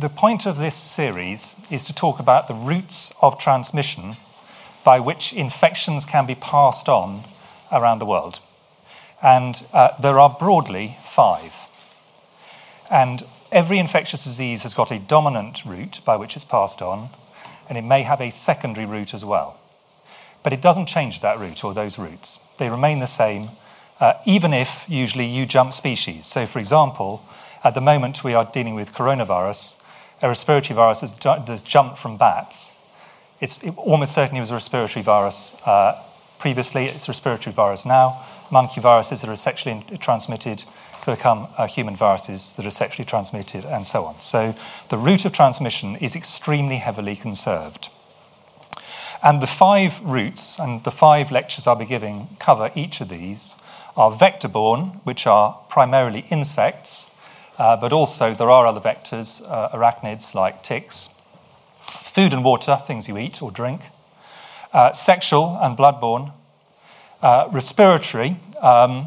the point of this series is to talk about the routes of transmission by which infections can be passed on around the world. And uh, there are broadly five. And every infectious disease has got a dominant route by which it's passed on, and it may have a secondary route as well. But it doesn't change that route or those routes. They remain the same, uh, even if usually you jump species. So, for example, at the moment we are dealing with coronavirus, a respiratory virus has, has jumped from bats. It's, it almost certainly was a respiratory virus uh, previously, it's a respiratory virus now. Monkey viruses that are sexually transmitted become uh, human viruses that are sexually transmitted, and so on. So the route of transmission is extremely heavily conserved. And the five routes and the five lectures I'll be giving cover each of these are vector borne, which are primarily insects, but also there are other vectors, uh, arachnids like ticks, food and water, things you eat or drink, uh, sexual and bloodborne, uh, respiratory, um,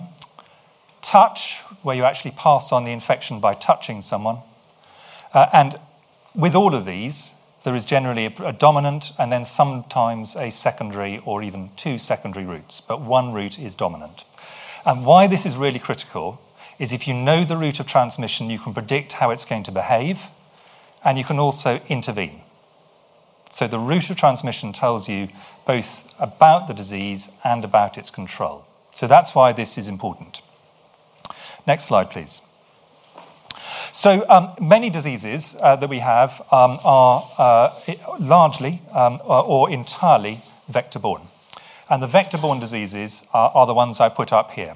touch, where you actually pass on the infection by touching someone. Uh, and with all of these, there is generally a, a, dominant and then sometimes a secondary or even two secondary routes, but one route is dominant. And why this is really critical is if you know the route of transmission, you can predict how it's going to behave and you can also intervene. So the route of transmission tells you both about the disease and about its control. So that's why this is important. Next slide, please. So, um, many diseases uh, that we have um, are uh, largely um, or entirely vector borne. And the vector borne diseases are, are, the ones I put up here.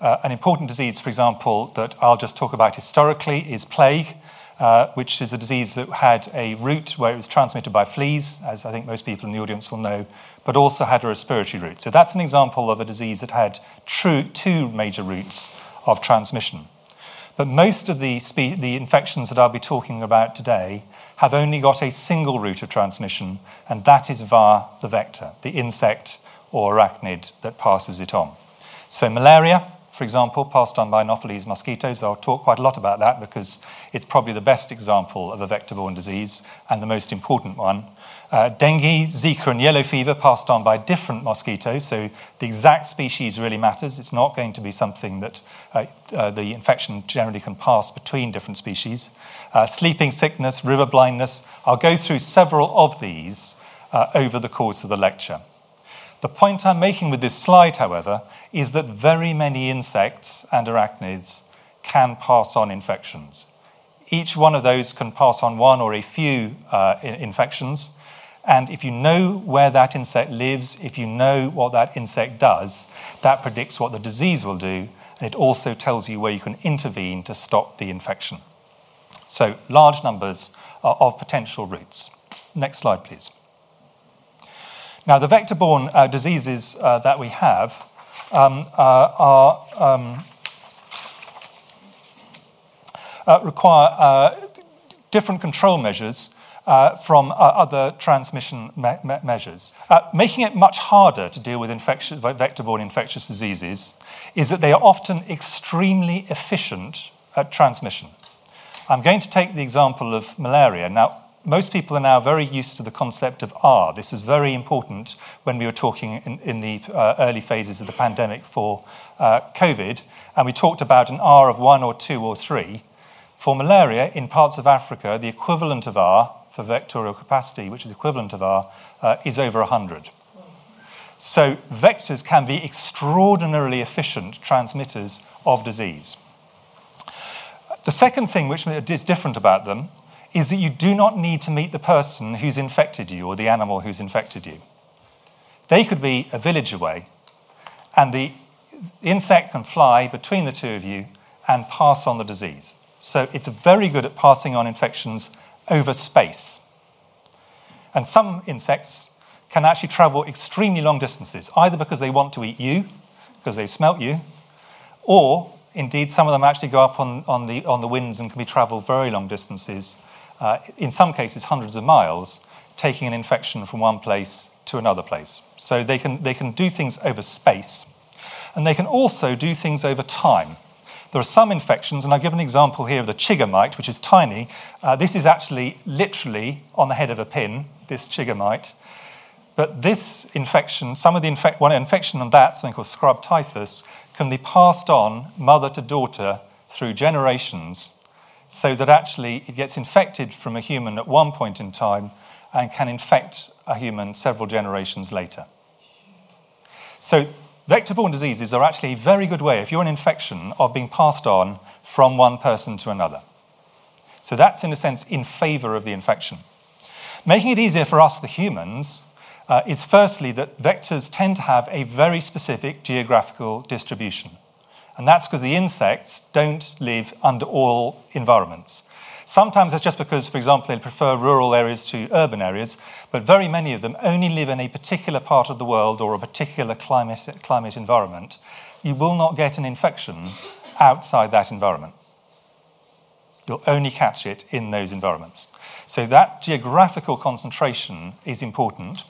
Uh, an important disease, for example, that I'll just talk about historically is plague, uh, which is a disease that had a route where it was transmitted by fleas, as I think most people in the audience will know, but also had a respiratory route. So that's an example of a disease that had true, two major routes of transmission. But most of the, spe- the infections that I'll be talking about today have only got a single route of transmission, and that is via the vector, the insect or arachnid that passes it on. So, malaria, for example, passed on by Anopheles mosquitoes. I'll talk quite a lot about that because it's probably the best example of a vector borne disease and the most important one. Uh, dengue, Zika, and yellow fever passed on by different mosquitoes, so the exact species really matters. It's not going to be something that uh, uh, the infection generally can pass between different species. Uh, sleeping sickness, river blindness. I'll go through several of these uh, over the course of the lecture. The point I'm making with this slide, however, is that very many insects and arachnids can pass on infections. Each one of those can pass on one or a few uh, infections. And if you know where that insect lives, if you know what that insect does, that predicts what the disease will do, and it also tells you where you can intervene to stop the infection. So, large numbers of potential routes. Next slide, please. Now, the vector borne uh, diseases uh, that we have um, uh, are, um, uh, require uh, different control measures uh, from uh, other transmission me- me- measures. Uh, making it much harder to deal with infectious, vector borne infectious diseases is that they are often extremely efficient at transmission. I'm going to take the example of malaria. Now, most people are now very used to the concept of R. This was very important when we were talking in, in the uh, early phases of the pandemic for uh, COVID, and we talked about an R of one or two or three. For malaria, in parts of Africa, the equivalent of R for vectorial capacity, which is equivalent of R, uh, is over 100. So vectors can be extraordinarily efficient transmitters of disease. The second thing which is different about them is that you do not need to meet the person who's infected you or the animal who's infected you. They could be a village away, and the insect can fly between the two of you and pass on the disease. So it's very good at passing on infections over space. And some insects can actually travel extremely long distances, either because they want to eat you, because they've smelt you, or indeed some of them actually go up on, on, the, on the winds and can be traveled very long distances, uh, in some cases hundreds of miles, taking an infection from one place to another place. So they can, they can do things over space, and they can also do things over time. There are some infections, and I give an example here of the chigger mite, which is tiny. Uh, this is actually literally on the head of a pin, this chigger mite. But this infection, some of the infec- one infection on that, something called scrub typhus, can be passed on mother to daughter through generations so that actually it gets infected from a human at one point in time and can infect a human several generations later. So, vector borne diseases are actually a very good way, if you're an infection, of being passed on from one person to another. So, that's in a sense in favor of the infection. Making it easier for us, the humans, uh, is firstly that vectors tend to have a very specific geographical distribution. And that's because the insects don't live under all environments. Sometimes that's just because, for example, they prefer rural areas to urban areas, but very many of them only live in a particular part of the world or a particular climate, climate environment. You will not get an infection outside that environment. You'll only catch it in those environments. So that geographical concentration is important.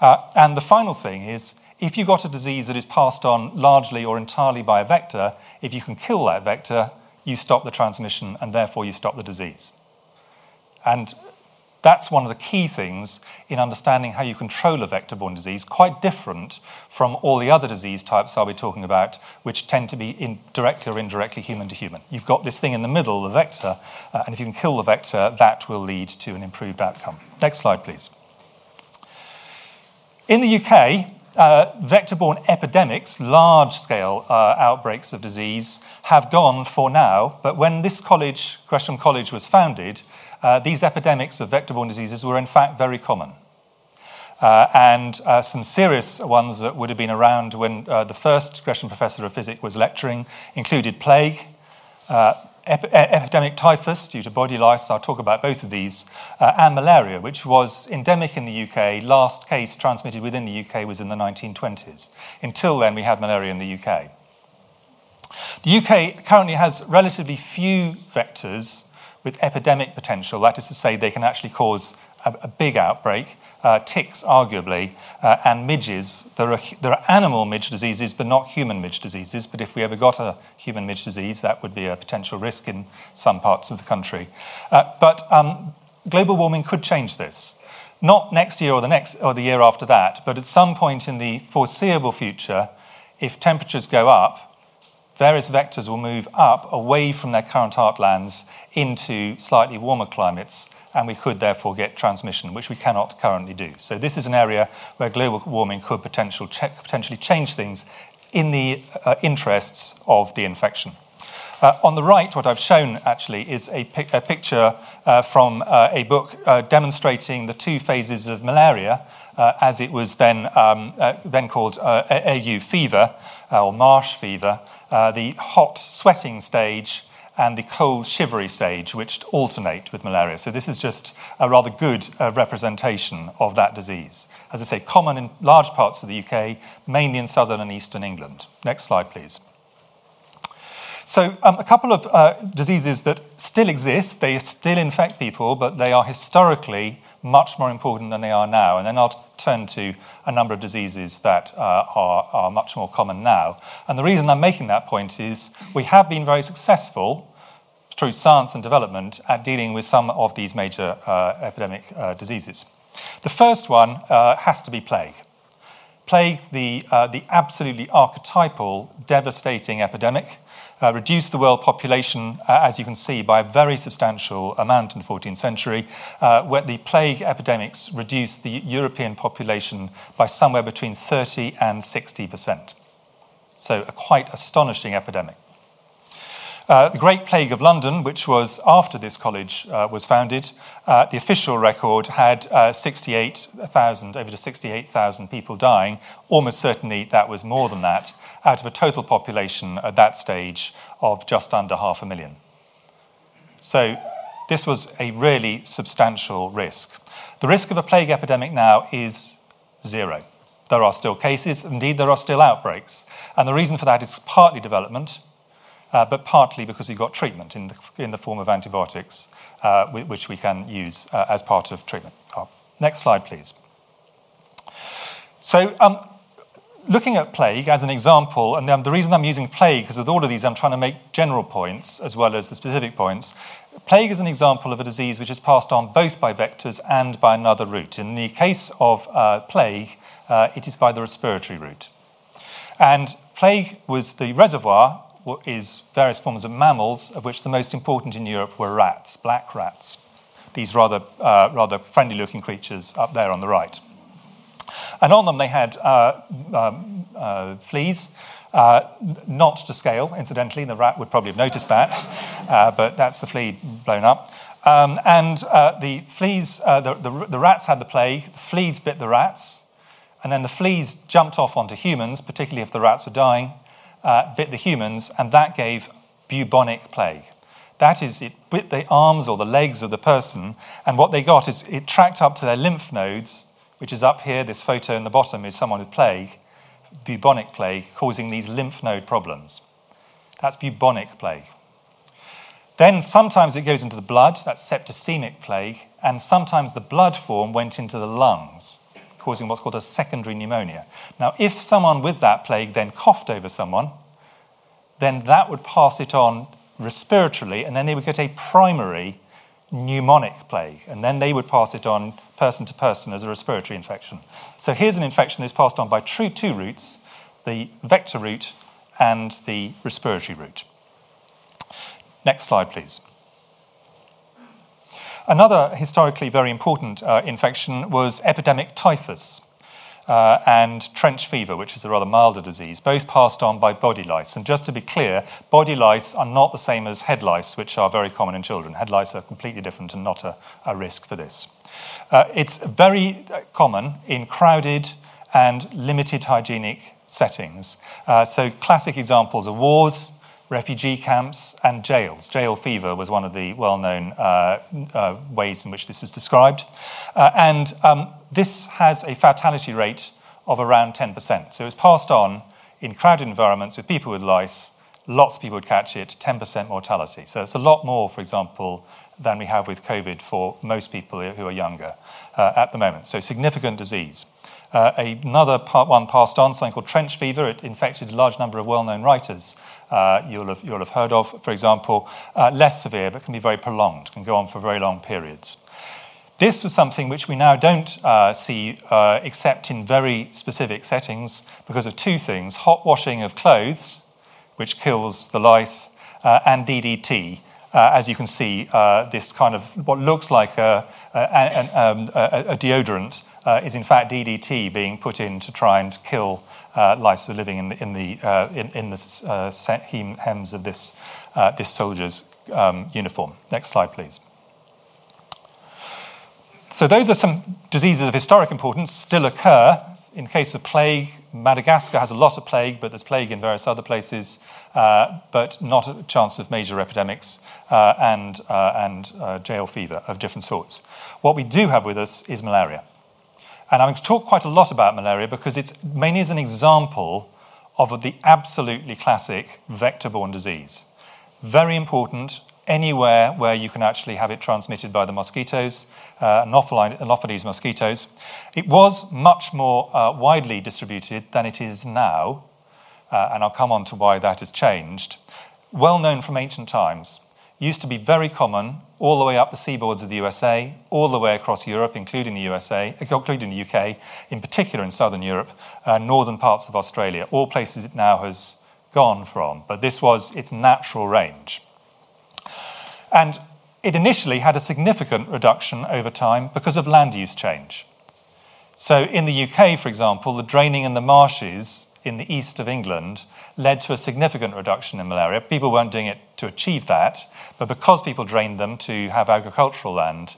Uh, and the final thing is if you've got a disease that is passed on largely or entirely by a vector, if you can kill that vector, you stop the transmission and therefore you stop the disease. And that's one of the key things in understanding how you control a vector borne disease, quite different from all the other disease types I'll be talking about, which tend to be directly or indirectly human to human. You've got this thing in the middle, the vector, uh, and if you can kill the vector, that will lead to an improved outcome. Next slide, please. In the UK, uh, vector borne epidemics, large scale uh, outbreaks of disease, have gone for now. But when this college, Gresham College, was founded, uh, these epidemics of vector borne diseases were in fact very common. Uh, and uh, some serious ones that would have been around when uh, the first Gresham Professor of Physics was lecturing included plague, epidemic typhus due to body lice, I'll talk about both of these, uh, and malaria, which was endemic in the UK. Last case transmitted within the UK was in the 1920s. Until then, we had malaria in the UK. The UK currently has relatively few vectors with epidemic potential, that is to say, they can actually cause a, a big outbreak uh, ticks, arguably, uh, and midges. There are, there are animal midge diseases, but not human midge diseases. But if we ever got a human midge disease, that would be a potential risk in some parts of the country. Uh, but um, global warming could change this. Not next year or the next or the year after that, but at some point in the foreseeable future, if temperatures go up, various vectors will move up away from their current heartlands into slightly warmer climates and we could therefore get transmission, which we cannot currently do. So, this is an area where global warming could potential potentially change things in the uh, interests of the infection. Uh, on the right, what I've shown actually is a, pic- a picture uh, from uh, a book uh, demonstrating the two phases of malaria. Uh, as it was then, um, then called ague fever or marsh fever, the hot sweating stage and the cold, shivery stage, which alternate with malaria. So, this is just a rather good uh, representation of that disease. As I say, common in large parts of the UK, mainly in southern and eastern England. Next slide, please. So, um, a couple of uh, diseases that still exist, they still infect people, but they are historically much more important than they are now. And then I'll turn to a number of diseases that uh, are, are much more common now. And the reason I'm making that point is we have been very successful through science and development at dealing with some of these major uh, epidemic uh, diseases. The first one uh, has to be plague. Plague, the, uh, the absolutely archetypal, devastating epidemic uh, reduced the world population, uh, as you can see, by a very substantial amount in the 14th century, where the plague epidemics reduced the European population by somewhere between 30 and 60 percent. So, a quite astonishing epidemic. Uh, the Great Plague of London, which was after this college uh, was founded, uh, the official record had uh, 68,000, over to 68,000 people dying. Almost certainly that was more than that out of a total population at that stage of just under half a million. So this was a really substantial risk. The risk of a plague epidemic now is zero. There are still cases, indeed, there are still outbreaks. And the reason for that is partly development, uh, but partly because we've got treatment in the, in the form of antibiotics, uh, which we can use uh, as part of treatment. Oh, next slide, please. So, um, looking at plague as an example, and the reason I'm using plague, because with all of these I'm trying to make general points as well as the specific points. Plague is an example of a disease which is passed on both by vectors and by another route. In the case of uh, plague, uh, it is by the respiratory route. And plague was the reservoir, is various forms of mammals, of which the most important in Europe were rats, black rats, these rather, uh, rather friendly looking creatures up there on the right. And on them they had uh, um, uh, fleas, uh, not to scale, incidentally. The rat would probably have noticed that, uh, but that's the flea blown up. Um, and uh, the fleas, the, the, the, rats had the plague, the fleas bit the rats, and then the fleas jumped off onto humans, particularly if the rats were dying, Uh, bit the humans, and that gave bubonic plague. That is, it bit the arms or the legs of the person, and what they got is it tracked up to their lymph nodes which is up here. This photo in the bottom is someone with plague, bubonic plague, causing these lymph node problems. That's bubonic plague. Then sometimes it goes into the blood, that's septicemic plague, and sometimes the blood form went into the lungs, causing what's called a secondary pneumonia. Now, if someone with that plague then coughed over someone, then that would pass it on respiratorily, and then they would get a primary pneumonic plague, and then they would pass it on person to person as a respiratory infection. So here's an infection that's passed on by two routes the vector route and the respiratory route. Next slide, please. Another historically very important uh, infection was epidemic typhus uh, and trench fever, which is a rather milder disease, both passed on by body lice. And just to be clear, body lice are not the same as head lice, which are very common in children. Head lice are completely different and not a, a risk for this. Uh, it's very common in crowded and limited hygienic settings. Uh, so, classic examples are wars, refugee camps, and jails. Jail fever was one of the well known uh, uh, ways in which this was described. Uh, and um, this has a fatality rate of around 10%. So it's passed on in crowded environments with people with lice. Lots of people would catch it, 10% mortality. So it's a lot more, for example, than we have with COVID for most people who are younger uh, at the moment. So significant disease. Uh, another part one passed on, something called trench fever. It infected a large number of well known writers uh, you'll, have, you'll have heard of, for example, uh, less severe but can be very prolonged, can go on for very long periods. This was something which we now don't uh, see uh, except in very specific settings because of two things hot washing of clothes, which kills the lice, uh, and DDT. Uh, as you can see, this kind of what looks like a, a, um, a, a deodorant is in fact DDT being put in to try and kill uh, lice were living in the, in the, uh, in, in the uh, hems of this, uh, this soldier's um, uniform. Next slide, please. So, those are some diseases of historic importance, still occur. In case of plague, Madagascar has a lot of plague, but there's plague in various other places, uh, but not a chance of major epidemics uh, and, and jail fever of different sorts. What we do have with us is malaria. And I'm going to talk quite a lot about malaria because it's mainly as an example of the absolutely classic vector borne disease. Very important anywhere where you can actually have it transmitted by the mosquitoes, uh, Anopheles mosquitoes. It was much more uh, widely distributed than it is now, uh, and I'll come on to why that has changed. Well known from ancient times used to be very common all the way up the seaboards of the USA, all the way across Europe, including the USA, including the UK, in particular in southern Europe, uh, northern parts of Australia, all places it now has gone from. But this was its natural range. And it initially had a significant reduction over time because of land use change. So in the UK, for example, the draining in the marshes in the east of England led to a significant reduction in malaria. People weren't doing it to achieve that, but because people drained them to have agricultural land,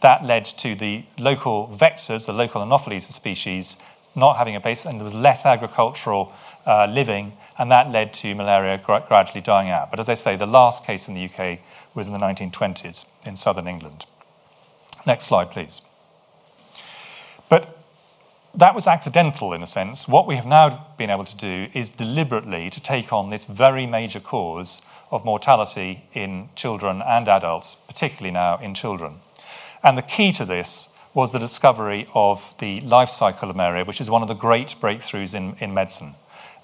that led to the local vectors, the local Anopheles species, not having a base, and there was less agricultural uh, living, and that led to malaria gra- gradually dying out. But as I say, the last case in the UK was in the 1920s in southern England. Next slide, please. That was accidental in a sense. What we have now been able to do is deliberately to take on this very major cause of mortality in children and adults, particularly now in children. And the key to this was the discovery of the life cycle of malaria, which is one of the great breakthroughs in, in medicine,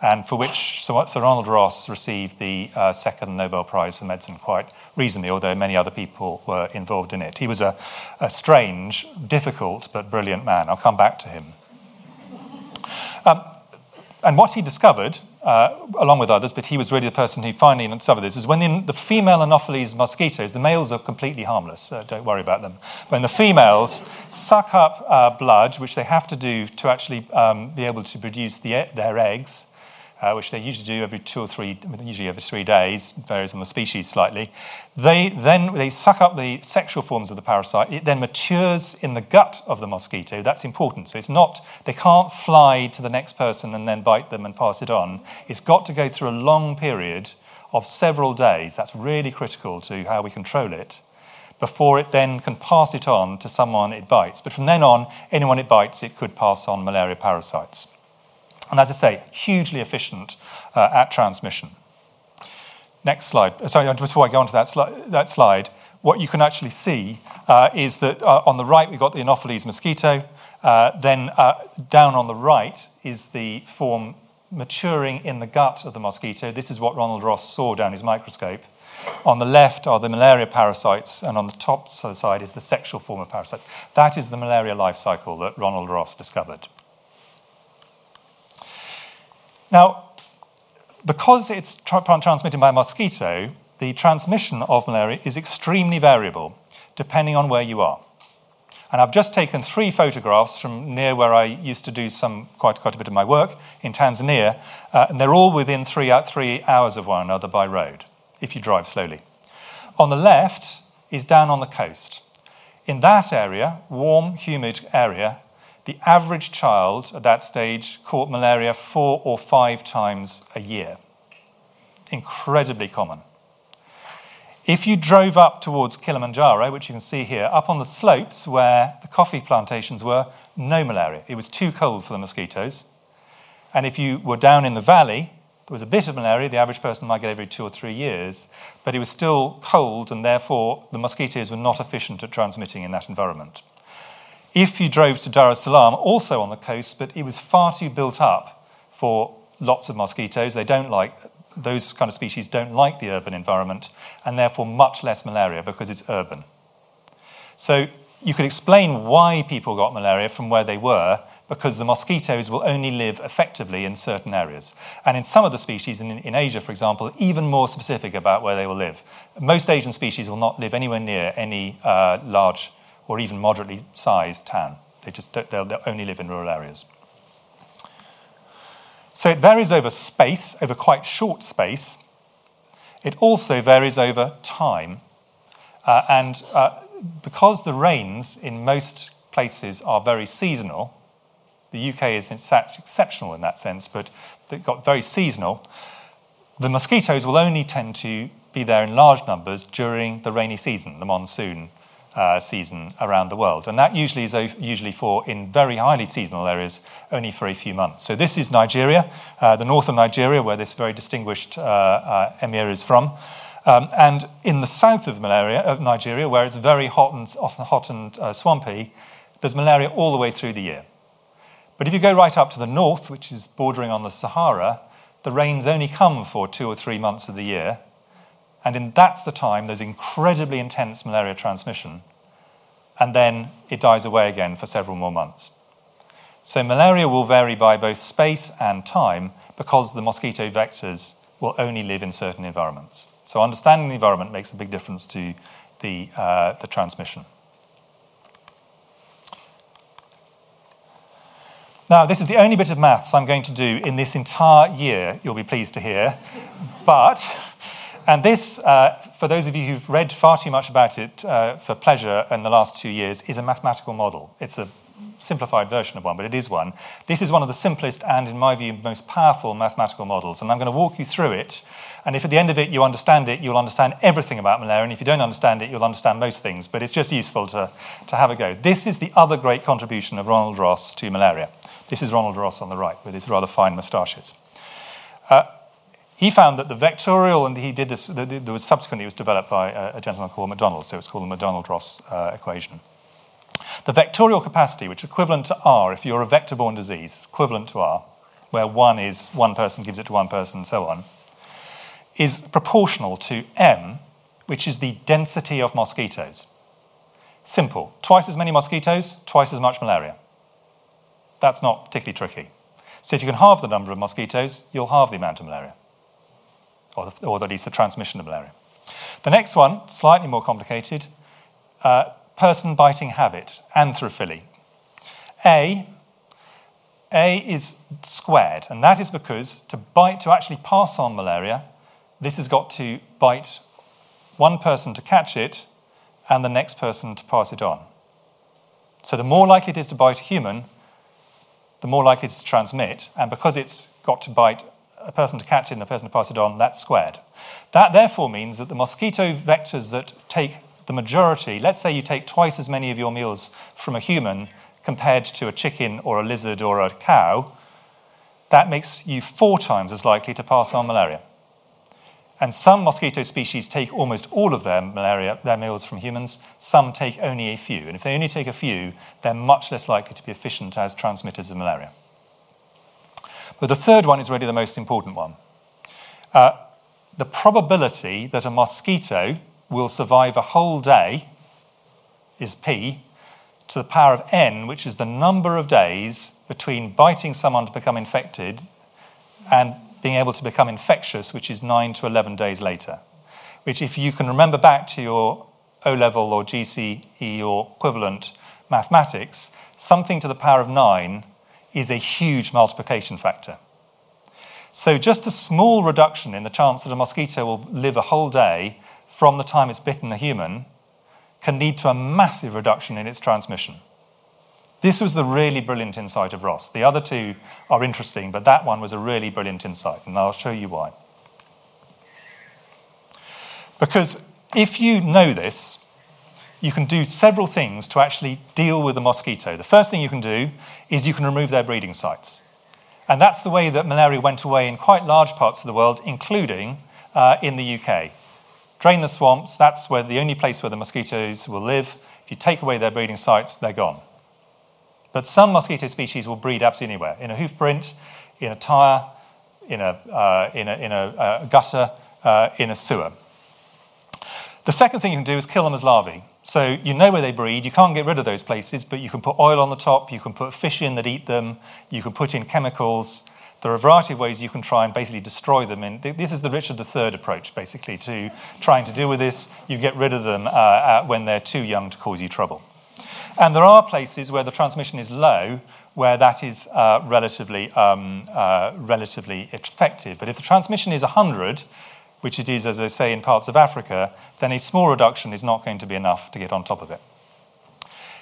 and for which Sir Ronald Ross received the uh, second Nobel Prize for Medicine quite recently, although many other people were involved in it. He was a, a strange, difficult, but brilliant man. I'll come back to him. Um, and what he discovered, uh, along with others, but he was really the person who finally discovered this, is when the, the female Anopheles mosquitoes, the males are completely harmless, uh, don't worry about them. When the females suck up uh, blood, which they have to do to actually um, be able to produce the, their eggs, uh, which they usually do every two or three, usually every three days, varies on the species slightly. They then they suck up the sexual forms of the parasite. It then matures in the gut of the mosquito. That's important. So it's not they can't fly to the next person and then bite them and pass it on. It's got to go through a long period of several days. That's really critical to how we control it. Before it then can pass it on to someone it bites. But from then on, anyone it bites, it could pass on malaria parasites. And as I say, hugely efficient uh, at transmission. Next slide. Uh, sorry, before I go on to that, sli- that slide, what you can actually see uh, is that uh, on the right we've got the Anopheles mosquito. Uh, then uh, down on the right is the form maturing in the gut of the mosquito. This is what Ronald Ross saw down his microscope. On the left are the malaria parasites, and on the top side is the sexual form of parasites. That is the malaria life cycle that Ronald Ross discovered. Now, because it's tra- transmitted by a mosquito, the transmission of malaria is extremely variable depending on where you are. And I've just taken three photographs from near where I used to do some quite, quite a bit of my work in Tanzania, uh, and they're all within three, uh, three hours of one another by road, if you drive slowly. On the left is down on the coast. In that area, warm, humid area, the average child at that stage caught malaria four or five times a year. Incredibly common. If you drove up towards Kilimanjaro, which you can see here, up on the slopes where the coffee plantations were, no malaria. It was too cold for the mosquitoes. And if you were down in the valley, there was a bit of malaria, the average person might get every two or three years, but it was still cold, and therefore the mosquitoes were not efficient at transmitting in that environment. If you drove to Dar es Salaam, also on the coast, but it was far too built up for lots of mosquitoes. They don't like, those kind of species don't like the urban environment, and therefore much less malaria because it's urban. So you could explain why people got malaria from where they were, because the mosquitoes will only live effectively in certain areas. And in some of the species, in, in, Asia, for example, even more specific about where they will live. Most Asian species will not live anywhere near any uh, large or even moderately sized town. They just they'll, they'll only live in rural areas. So it varies over space, over quite short space. It also varies over time. Uh, and uh, because the rains in most places are very seasonal, the UK is exceptional in that sense, but they've got very seasonal, the mosquitoes will only tend to be there in large numbers during the rainy season, the monsoon uh, season around the world. And that usually is usually for, in very highly seasonal areas, only for a few months. So this is Nigeria, uh, the north of Nigeria, where this very distinguished uh, uh emir is from. Um, and in the south of, malaria, of Nigeria, where it's very hot and, hot and uh, swampy, there's malaria all the way through the year. But if you go right up to the north, which is bordering on the Sahara, the rains only come for two or three months of the year, and in, that's the time there's incredibly intense malaria transmission. And then it dies away again for several more months. So malaria will vary by both space and time because the mosquito vectors will only live in certain environments. So understanding the environment makes a big difference to the, uh, the transmission. Now, this is the only bit of maths I'm going to do in this entire year, you'll be pleased to hear. But and this, uh, for those of you who've read far too much about it uh, for pleasure in the last two years, is a mathematical model. It's a simplified version of one, but it is one. This is one of the simplest and, in my view, most powerful mathematical models. And I'm going to walk you through it. And if at the end of it you understand it, you'll understand everything about malaria. And if you don't understand it, you'll understand most things. But it's just useful to, to have a go. This is the other great contribution of Ronald Ross to malaria. This is Ronald Ross on the right with his rather fine moustaches. Uh, he found that the vectorial, and he did this, there was subsequently it was developed by a, gentleman called McDonald, so it's called the McDonald-Ross uh, equation. The vectorial capacity, which is equivalent to R if you're a vector borne disease, equivalent to R, where one is one person gives it to one person and so on, is proportional to M, which is the density of mosquitoes. Simple. Twice as many mosquitoes, twice as much malaria. That's not particularly tricky. So if you can halve the number of mosquitoes, you'll halve the amount of malaria, or, the, or at least the transmission of malaria. The next one, slightly more complicated, uh, person biting habit, anthropophily. A, A is squared, and that is because to bite, to actually pass on malaria, this has got to bite one person to catch it and the next person to pass it on. So the more likely it is to bite a human, the more likely it is to transmit, and because it's got to bite a person to catch it and a person to pass it on, that's squared. That therefore means that the mosquito vectors that take the majority, let's say you take twice as many of your meals from a human compared to a chicken or a lizard or a cow, that makes you four times as likely to pass on malaria. And some mosquito species take almost all of their malaria, their meals from humans. Some take only a few. And if they only take a few, they're much less likely to be efficient as transmitters of malaria. But the third one is really the most important one. Uh, the probability that a mosquito will survive a whole day is p to the power of n, which is the number of days between biting someone to become infected and being able to become infectious, which is 9 to 11 days later. Which, if you can remember back to your O level or GCE or equivalent mathematics, something to the power of 9 is a huge multiplication factor. So, just a small reduction in the chance that a mosquito will live a whole day from the time it's bitten a human can lead to a massive reduction in its transmission. This was the really brilliant insight of Ross. The other two are interesting, but that one was a really brilliant insight, and I'll show you why. Because if you know this, you can do several things to actually deal with the mosquito. The first thing you can do is you can remove their breeding sites. And that's the way that malaria went away in quite large parts of the world, including uh, in the UK. Drain the swamps, that's where the only place where the mosquitoes will live. If you take away their breeding sites, they're gone. But some mosquito species will breed absolutely anywhere in a hoof print, in a tyre, in a, uh, in a, in a uh, gutter, uh, in a sewer. The second thing you can do is kill them as larvae. So you know where they breed. You can't get rid of those places, but you can put oil on the top, you can put fish in that eat them, you can put in chemicals. There are a variety of ways you can try and basically destroy them. And this is the Richard III approach, basically, to trying to deal with this. You get rid of them uh, when they're too young to cause you trouble. And there are places where the transmission is low where that is uh, relatively, um, uh, relatively effective. But if the transmission is 100, which it is, as I say, in parts of Africa, then a small reduction is not going to be enough to get on top of it.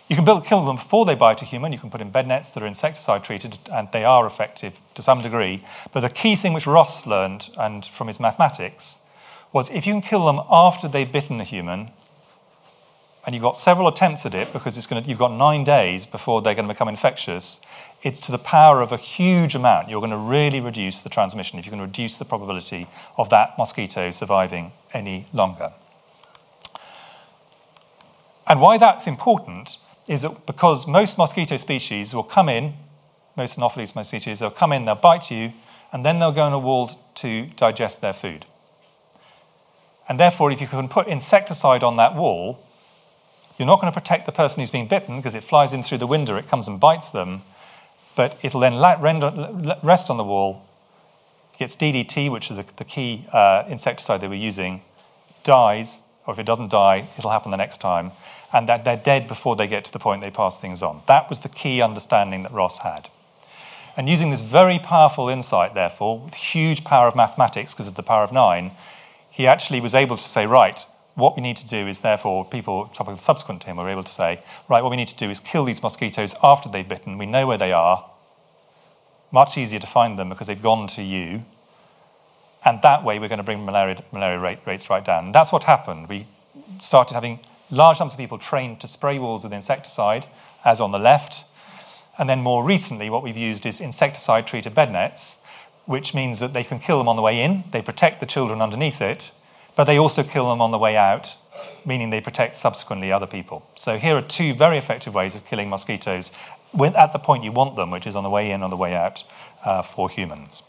You can build, kill them before they bite a human. You can put in bed nets that are insecticide treated, and they are effective to some degree. But the key thing which Ross learned and from his mathematics was if you can kill them after they've bitten a human, and you've got several attempts at it because it's going to, you've got nine days before they're going to become infectious, it's to the power of a huge amount. You're going to really reduce the transmission if going to reduce the probability of that mosquito surviving any longer. And why that's important is that because most mosquito species will come in, most Anopheles mosquitoes, they'll come in, they'll bite you, and then they'll go on a wall to digest their food. And therefore, if you can put insecticide on that wall, you're not going to protect the person who's being bitten because it flies in through the window, it comes and bites them, but it'll then rest on the wall, gets DDT, which is the key uh, insecticide they were using, dies, or if it doesn't die, it'll happen the next time, and that they're dead before they get to the point they pass things on. That was the key understanding that Ross had. And using this very powerful insight, therefore, with huge power of mathematics because of the power of nine, he actually was able to say, right, what we need to do is, therefore, people subsequent to him were able to say, right, what we need to do is kill these mosquitoes after they've bitten. We know where they are. Much easier to find them because they've gone to you. And that way, we're going to bring malaria, malaria rate, rates right down. And that's what happened. We started having large numbers of people trained to spray walls with insecticide, as on the left. And then more recently, what we've used is insecticide treated bed nets, which means that they can kill them on the way in, they protect the children underneath it, but they also kill them on the way out meaning they protect subsequently other people. So here are two very effective ways of killing mosquitoes at the point you want them, which is on the way in, on the way out uh, for humans.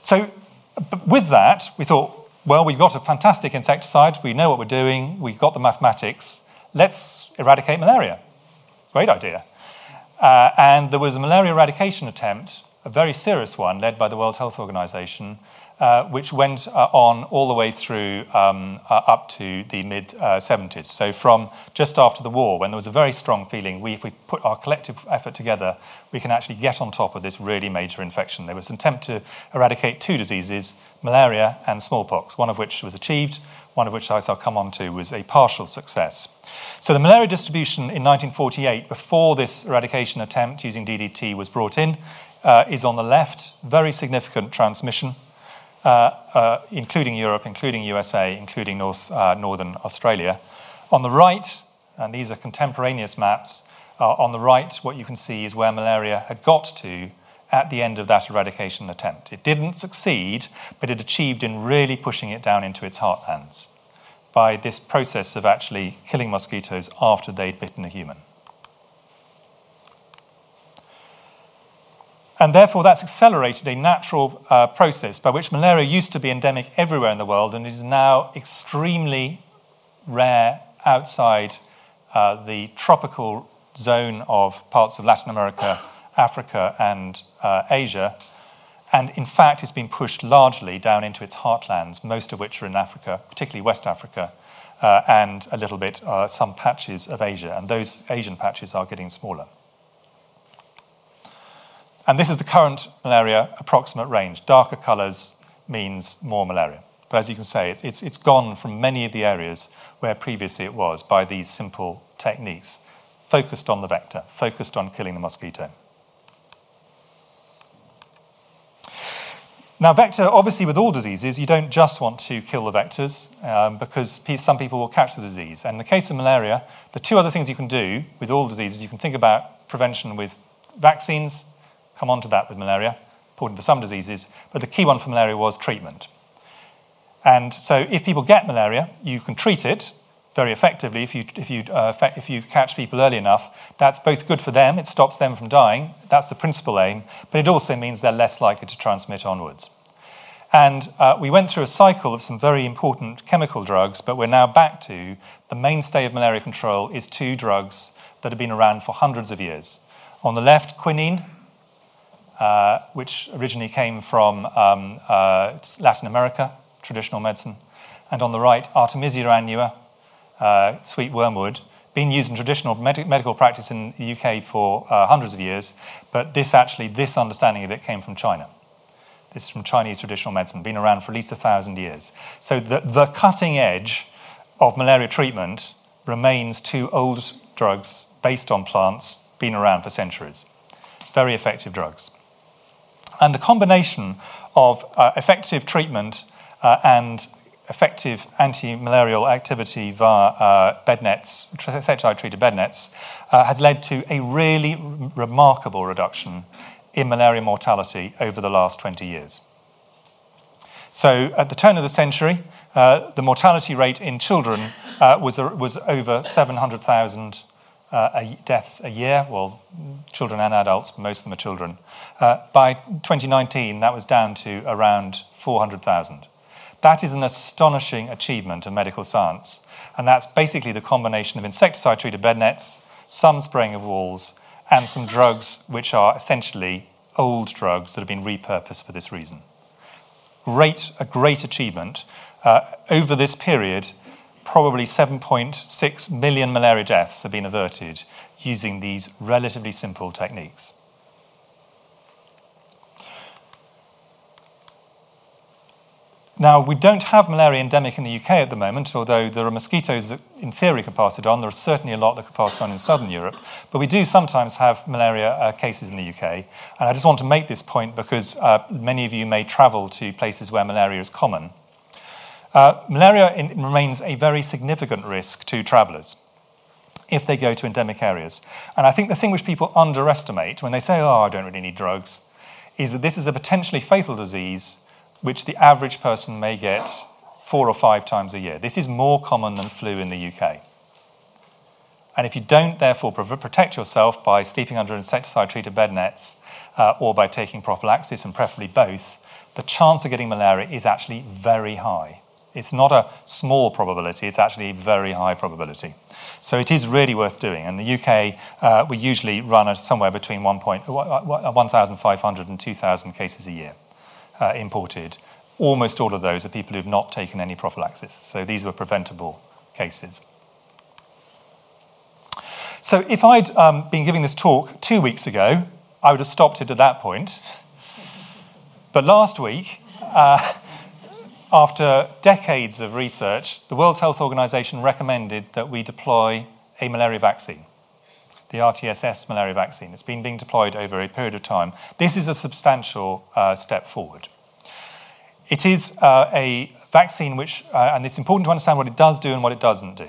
So with that, we thought, well, we've got a fantastic insecticide, we know what we're doing, we've got the mathematics, let's eradicate malaria. Great idea. Uh, and there was a malaria eradication attempt, a very serious one, led by the World Health Organization, uh, which went uh, on all the way through um, uh, up to the mid 70s. Uh, so, from just after the war, when there was a very strong feeling, we, if we put our collective effort together, we can actually get on top of this really major infection. There was an attempt to eradicate two diseases malaria and smallpox, one of which was achieved, one of which, I'll come on to, was a partial success. So, the malaria distribution in 1948, before this eradication attempt using DDT was brought in, uh, is on the left, very significant transmission. Uh, uh, including Europe, including USA, including North, uh, Northern Australia. On the right, and these are contemporaneous maps, on the right, what you can see is where malaria had got to at the end of that eradication attempt. It didn't succeed, but it achieved in really pushing it down into its heartlands by this process of actually killing mosquitoes after they'd bitten a human. And therefore, that's accelerated a natural uh, process by which malaria used to be endemic everywhere in the world and is now extremely rare outside uh, the tropical zone of parts of Latin America, Africa, and uh, Asia. And in fact, it's been pushed largely down into its heartlands, most of which are in Africa, particularly West Africa, uh, and a little bit uh, some patches of Asia. And those Asian patches are getting smaller. And this is the current malaria approximate range. Darker colours means more malaria. But as you can say, it's, it's gone from many of the areas where previously it was by these simple techniques, focused on the vector, focused on killing the mosquito. Now, vector, obviously, with all diseases, you don't just want to kill the vectors um, because some people will catch the disease. And in the case of malaria, the two other things you can do with all diseases, you can think about prevention with vaccines come on to that with malaria, important for some diseases, but the key one for malaria was treatment. And so if people get malaria, you can treat it very effectively if you, if, you, uh, if you catch people early enough. That's both good for them, it stops them from dying, that's the principal aim, but it also means they're less likely to transmit onwards. And uh, we went through a cycle of some very important chemical drugs, but we're now back to the mainstay of malaria control is two drugs that have been around for hundreds of years. On the left, quinine, uh, which originally came from um, uh, Latin America, traditional medicine. And on the right, Artemisia annua, uh, sweet wormwood, been used in traditional med- medical practice in the UK for uh, hundreds of years, but this actually, this understanding of it came from China. This is from Chinese traditional medicine, been around for at least a thousand years. So the, the cutting edge of malaria treatment remains two old drugs based on plants, been around for centuries. Very effective drugs. And the combination of uh, effective treatment uh, and effective anti malarial activity via uh, bed nets, insecticide treated bed nets, uh, has led to a really remarkable reduction in malaria mortality over the last 20 years. So, at the turn of the century, uh, the mortality rate in children uh, was, was over 700,000 uh, deaths a year, well, children and adults, most of them are children. Uh, by 2019, that was down to around 400,000. That is an astonishing achievement of medical science, and that's basically the combination of insecticide treated bed nets, some spraying of walls, and some drugs which are essentially old drugs that have been repurposed for this reason. Great, a great achievement. Uh, over this period, probably 7.6 million malaria deaths have been averted using these relatively simple techniques. Now, we don't have malaria endemic in the UK at the moment, although there are mosquitoes that, in theory, could pass it on. There are certainly a lot that could pass it on in southern Europe. But we do sometimes have malaria uh, cases in the UK. And I just want to make this point because uh, many of you may travel to places where malaria is common. Uh, malaria in, remains a very significant risk to travellers if they go to endemic areas. And I think the thing which people underestimate when they say, oh, I don't really need drugs, is that this is a potentially fatal disease which the average person may get four or five times a year. This is more common than flu in the UK. And if you don't, therefore, protect yourself by sleeping under insecticide treated bed nets uh, or by taking prophylaxis, and preferably both, the chance of getting malaria is actually very high. It's not a small probability, it's actually a very high probability. So it is really worth doing. In the UK, uh, we usually run somewhere between 1,500 and 2,000 cases a year uh, imported. Almost all of those are people who've not taken any prophylaxis. So these were preventable cases. So if I'd um, been giving this talk two weeks ago, I would have stopped it at that point. But last week, uh, after decades of research, the World Health Organization recommended that we deploy a malaria vaccine, the RTS,S malaria vaccine. It's been being deployed over a period of time. This is a substantial uh, step forward. It is uh, a vaccine which, uh, and it's important to understand what it does do and what it doesn't do.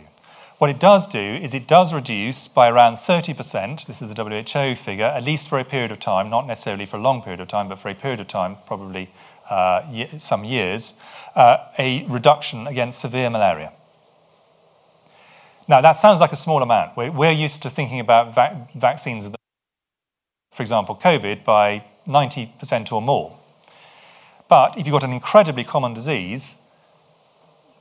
What it does do is it does reduce by around 30%, this is the WHO figure, at least for a period of time, not necessarily for a long period of time, but for a period of time, probably uh, some years, uh, a reduction against severe malaria. Now, that sounds like a small amount. We're, we're used to thinking about va- vaccines, for example, COVID, by 90% or more. But if you've got an incredibly common disease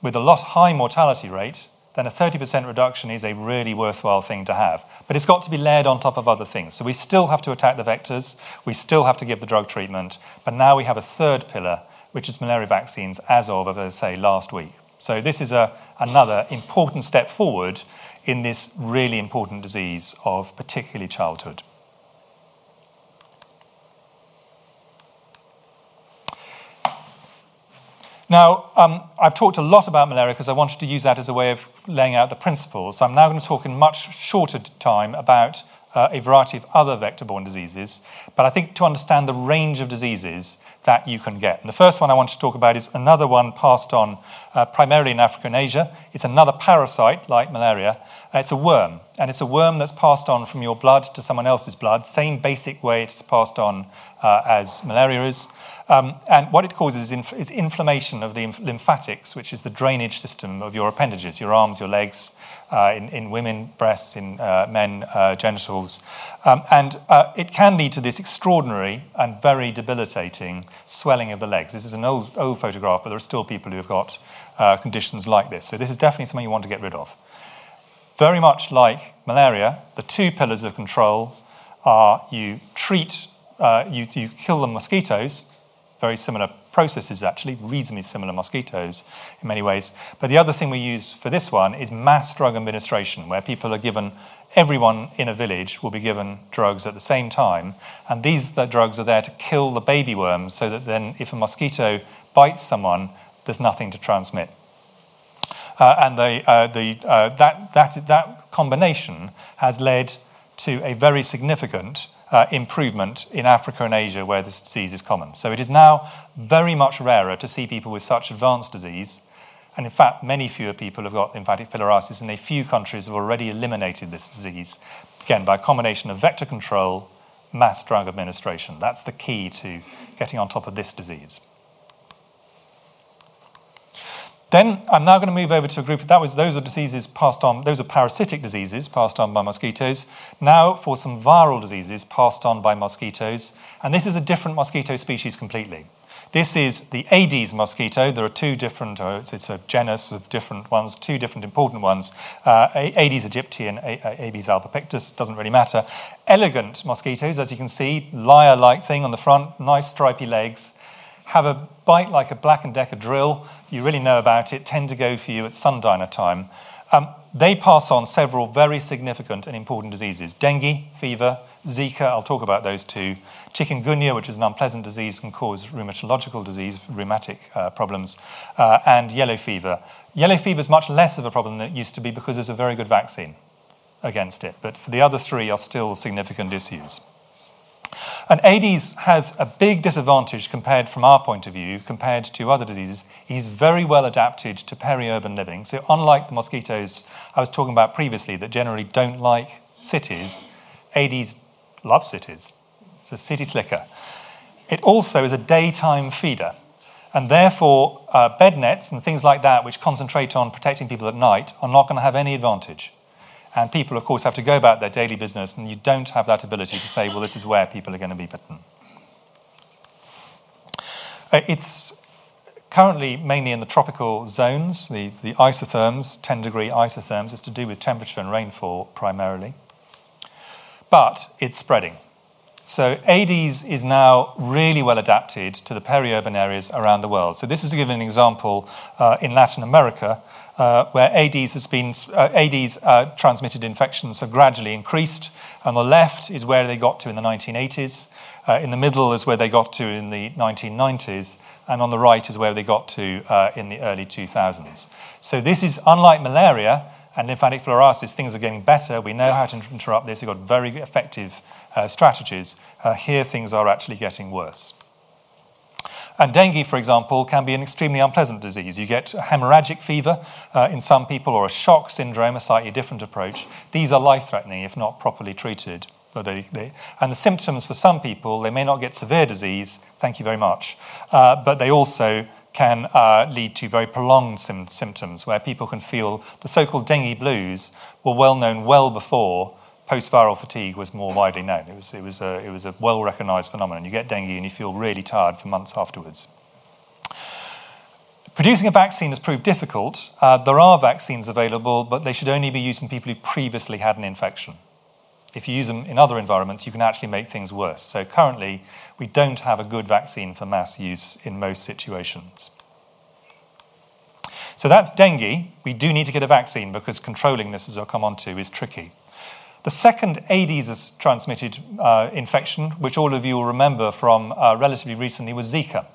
with a lot high mortality rate, then a 30% reduction is a really worthwhile thing to have. But it's got to be layered on top of other things. So we still have to attack the vectors, we still have to give the drug treatment, but now we have a third pillar, which is malaria vaccines, as of, as I say, last week. So this is a, another important step forward in this really important disease of particularly childhood. Now, um, I've talked a lot about malaria because I wanted to use that as a way of laying out the principles. So I'm now going to talk in much shorter time about uh, a variety of other vector borne diseases. But I think to understand the range of diseases that you can get. And the first one I want to talk about is another one passed on uh, primarily in Africa and Asia. It's another parasite like malaria. Uh, it's a worm, and it's a worm that's passed on from your blood to someone else's blood, same basic way it's passed on uh, as malaria is. Um, and what it causes is, inf- is, inflammation of the lymphatics, which is the drainage system of your appendages, your arms, your legs, in, in, women, breasts, in uh, men, uh, genitals. Um, and uh, it can lead to this extraordinary and very debilitating swelling of the legs. This is an old, old photograph, but there are still people who have got uh, conditions like this. So, this is definitely something you want to get rid of. Very much like malaria, the two pillars of control are you treat, uh, you, you kill the mosquitoes very similar processes, actually, reasonably similar mosquitoes in many ways. But the other thing we use for this one is mass drug administration, where people are given, everyone in a village will be given drugs at the same time. And these the drugs are there to kill the baby worms so that then if a mosquito bites someone, there's nothing to transmit. Uh, and the, uh, the, uh, that, that, that combination has led to a very significant uh, improvement in Africa and Asia where this disease is common. So it is now very much rarer to see people with such advanced disease. And in fact, many fewer people have got lymphatic filariasis, and a few countries have already eliminated this disease, again, by a combination of vector control, mass drug administration. That's the key to getting on top of this disease. Then I'm now going to move over to a group that was those are diseases passed on, those are parasitic diseases passed on by mosquitoes. Now for some viral diseases passed on by mosquitoes, and this is a different mosquito species completely. This is the Aedes mosquito. There are two different, uh, it's a genus of different ones, two different important ones. Uh, Aedes aegypti and Aedes albopictus, doesn't really matter. Elegant mosquitoes, as you can see, lyre like thing on the front, nice stripy legs, have a bite like a Black & Decker drill. You really know about it, tend to go for you at sundowner time. Um, they pass on several very significant and important diseases. Dengue, fever, Zika, I'll talk about those two. Chikungunya, which is an unpleasant disease, can cause rheumatological disease, rheumatic uh, problems, uh, and yellow fever. Yellow fever is much less of a problem than it used to be because there's a very good vaccine against it. But for the other three are still significant issues. And Aedes has a big disadvantage compared from our point of view, compared to other diseases. He's very well adapted to peri-urban living. So unlike the mosquitoes I was talking about previously that generally don't like cities, Aedes loves cities. It's a city slicker. It also is a daytime feeder. And therefore, uh, bed nets and things like that, which concentrate on protecting people at night, are not going to have any advantage. And people, of course, have to go about their daily business, and you don't have that ability to say, well, this is where people are going to be bitten. Uh, it's currently mainly in the tropical zones, the, the isotherms, 10 degree isotherms. It's to do with temperature and rainfall primarily. But it's spreading. So Aedes is now really well adapted to the peri-urban areas around the world. So this is to give an example uh, in Latin America, uh, where Aedes has been uh, Aedes uh, transmitted infections have gradually increased. On the left is where they got to in the 1980s. Uh, in the middle is where they got to in the 1990s, and on the right is where they got to uh, in the early 2000s. So this is unlike malaria and lymphatic filariasis. Things are getting better. We know how to interrupt this. We've got very effective uh, strategies, here things are actually getting worse. And dengue, for example, can be an extremely unpleasant disease. You get hemorrhagic fever uh, in some people, or a shock syndrome, a slightly different approach. These are life threatening if not properly treated. They, they, and the symptoms for some people, they may not get severe disease, thank you very much, uh, but they also can uh, lead to very prolonged sim- symptoms where people can feel the so called dengue blues were well known well before post-viral fatigue was more widely known. It was, it was a, it was a well-recognized phenomenon. You get dengue and you feel really tired for months afterwards. Producing a vaccine has proved difficult. Uh, there are vaccines available, but they should only be used in people who previously had an infection. If you use them in other environments, you can actually make things worse. So currently, we don't have a good vaccine for mass use in most situations. So that's dengue. We do need to get a vaccine because controlling this, as I'll come on to, is tricky. The second Aedes transmitted uh, infection, which all of you will remember from uh, relatively recently, was Zika.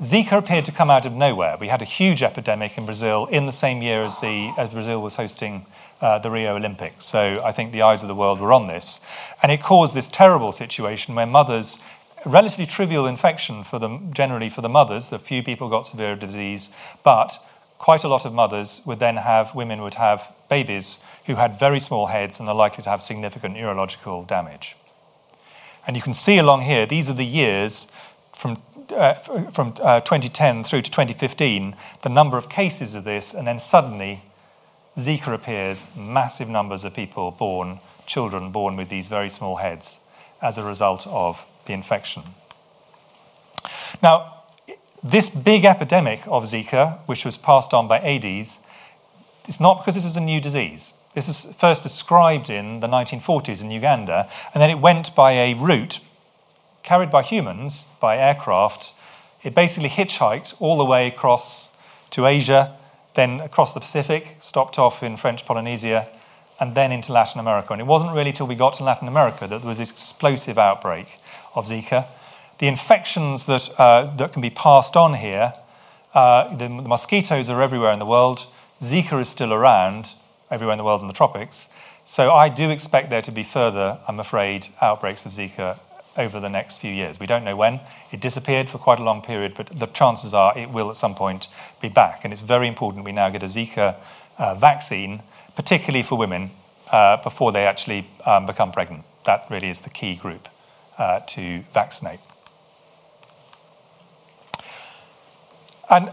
Zika appeared to come out of nowhere. We had a huge epidemic in Brazil in the same year as, the, as Brazil was hosting uh, the Rio Olympics. So I think the eyes of the world were on this. And it caused this terrible situation where mothers, relatively trivial infection for them, generally for the mothers, a few people got severe disease, but quite a lot of mothers would then have, women would have babies who had very small heads and are likely to have significant neurological damage. And you can see along here, these are the years from, uh, from uh, 2010 through to 2015, the number of cases of this, and then suddenly Zika appears, massive numbers of people born, children born with these very small heads as a result of the infection. Now, this big epidemic of Zika, which was passed on by Aedes, it's not because this is a new disease. This was first described in the 1940s in Uganda, and then it went by a route carried by humans, by aircraft. It basically hitchhiked all the way across to Asia, then across the Pacific, stopped off in French Polynesia, and then into Latin America. And it wasn't really till we got to Latin America that there was this explosive outbreak of Zika the infections that, uh, that can be passed on here, uh, the, the, mosquitoes are everywhere in the world. Zika is still around everywhere in the world in the tropics. So I do expect there to be further, I'm afraid, outbreaks of Zika over the next few years. We don't know when. It disappeared for quite a long period, but the chances are it will at some point be back. And it's very important we now get a Zika uh, vaccine, particularly for women, uh, before they actually um, become pregnant. That really is the key group uh, to vaccinate. And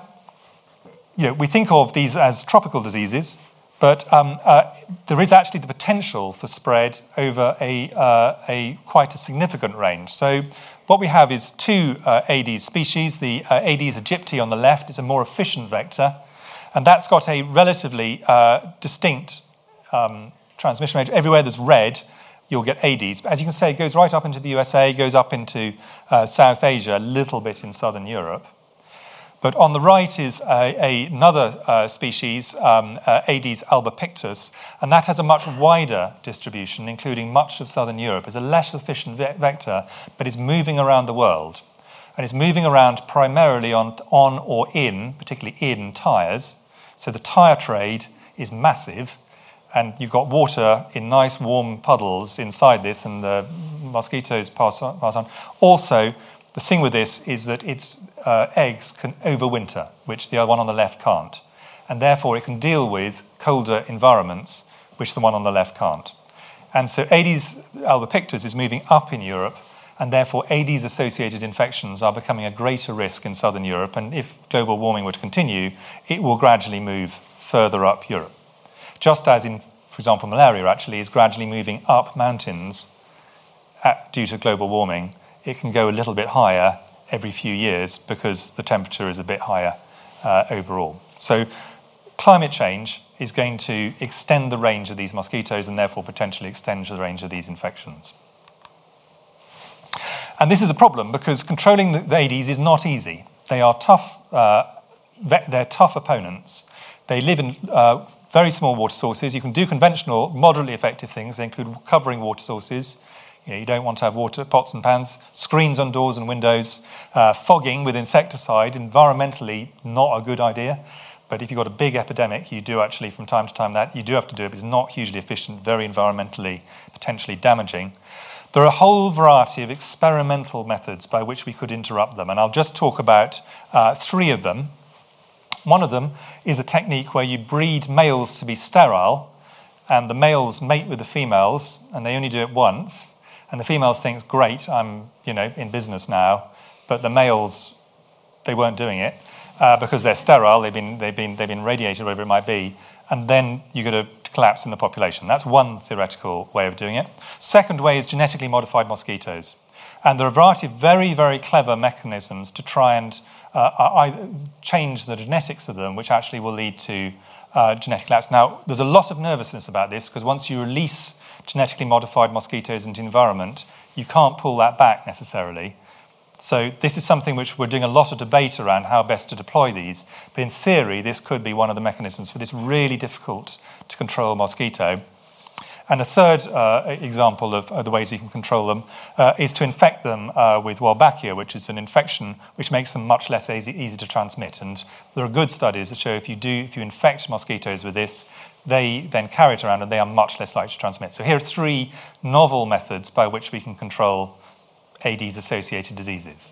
you know, we think of these as tropical diseases, but um, uh, there is actually the potential for spread over a, uh, a quite a significant range. So what we have is two uh, Aedes species. The uh, Aedes aegypti on the left is a more efficient vector, and that's got a relatively uh, distinct um, transmission rate. Everywhere there's red, you'll get Aedes. But as you can see, it goes right up into the USA, goes up into uh, South Asia, a little bit in southern Europe. But on the right is a, another uh, species, um, uh, Aedes albopictus, and that has a much wider distribution, including much of southern Europe. It's a less efficient ve- vector, but it's moving around the world. And it's moving around primarily on, on or in, particularly in, tyres. So the tyre trade is massive, and you've got water in nice warm puddles inside this, and the mosquitoes pass on. Pass on. Also, the thing with this is that its uh, eggs can overwinter, which the one on the left can't. And therefore, it can deal with colder environments, which the one on the left can't. And so Aedes albopictus is moving up in Europe, and therefore Aedes associated infections are becoming a greater risk in southern Europe. And if global warming were to continue, it will gradually move further up Europe. Just as in, for example, malaria actually is gradually moving up mountains at, due to global warming, it can go a little bit higher every few years because the temperature is a bit higher uh, overall. So climate change is going to extend the range of these mosquitoes and therefore potentially extend the range of these infections. And this is a problem because controlling the, Aedes is not easy. They are tough, uh, they're tough opponents. They live in uh, very small water sources. You can do conventional, moderately effective things. They include covering water sources. You, know, you don't want to have water pots and pans, screens on doors and windows, uh, fogging with insecticide. Environmentally, not a good idea. But if you've got a big epidemic, you do actually, from time to time, that you do have to do it. It's not hugely efficient, very environmentally potentially damaging. There are a whole variety of experimental methods by which we could interrupt them, and I'll just talk about uh, three of them. One of them is a technique where you breed males to be sterile, and the males mate with the females, and they only do it once. And the females think, "Great, I'm you know in business now," but the males they weren't doing it uh, because they're sterile. They've been they've been they've been radiated, whatever it might be, and then you get a collapse in the population. That's one theoretical way of doing it. Second way is genetically modified mosquitoes, and there are a variety of very very clever mechanisms to try and uh, change the genetics of them, which actually will lead to uh, genetic lapse. Now, there's a lot of nervousness about this because once you release genetically modified mosquitoes into environment, you can't pull that back necessarily. So, this is something which we're doing a lot of debate around how best to deploy these. But in theory, this could be one of the mechanisms for this really difficult to control mosquito. And a third uh, example of uh, the ways you can control them uh, is to infect them uh, with Wolbachia, which is an infection which makes them much less easy, easy to transmit. And there are good studies that show if you do, if you infect mosquitoes with this, they then carry it around and they are much less likely to transmit. So here are three novel methods by which we can control Aedes associated diseases.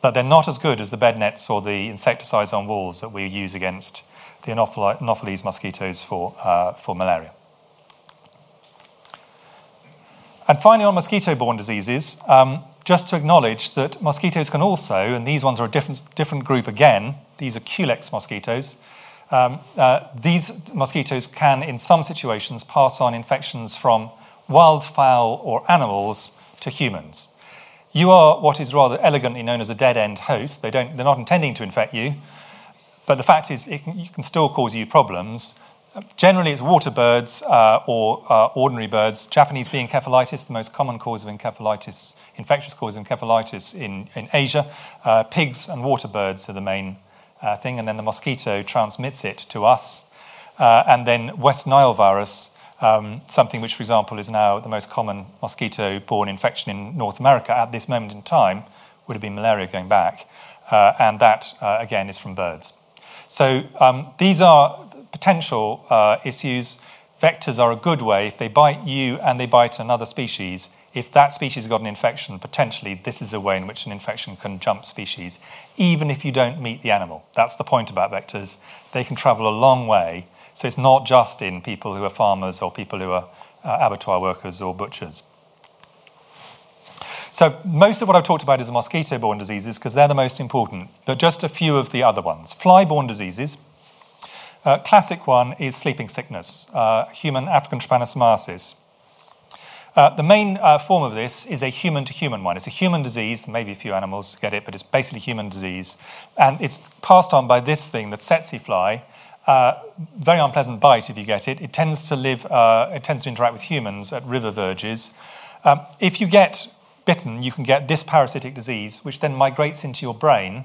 But they're not as good as the bed nets or the insecticides on walls that we use against the Anopheles mosquitoes for, uh, for malaria. And finally, on mosquito borne diseases, um, just to acknowledge that mosquitoes can also, and these ones are a different, different group again, these are Culex mosquitoes. Um, uh, these mosquitoes can, in some situations, pass on infections from wildfowl or animals to humans. You are what is rather elegantly known as a dead end host. They don't, they're not intending to infect you, but the fact is, it can, can still cause you problems. Generally, it's water birds uh, or uh, ordinary birds. Japanese B encephalitis, the most common cause of encephalitis, infectious cause of encephalitis in, in Asia. Uh, pigs and water birds are the main uh, thing, and then the mosquito transmits it to us. Uh, and then West Nile virus, um, something which, for example, is now the most common mosquito borne infection in North America at this moment in time, would have been malaria going back. Uh, and that, again, is from birds. So um, these are potential uh, issues. Vectors are a good way. If they bite you and they bite another species, if that species has got an infection, potentially this is a way in which an infection can jump species, even if you don't meet the animal. That's the point about vectors. They can travel a long way. So it's not just in people who are farmers or people who are uh, abattoir workers or butchers. So most of what I've talked about is mosquito-borne diseases because they're the most important, but just a few of the other ones. Fly-borne diseases, uh, classic one is sleeping sickness, uh, human African trypanosomiasis. Uh, the main uh, form of this is a human to human one. It's a human disease, maybe a few animals get it, but it's basically human disease. And it's passed on by this thing, the tsetse fly. Uh, very unpleasant bite if you get it. It tends to live, uh, it tends to interact with humans at river verges. Um, if you get bitten, you can get this parasitic disease, which then migrates into your brain,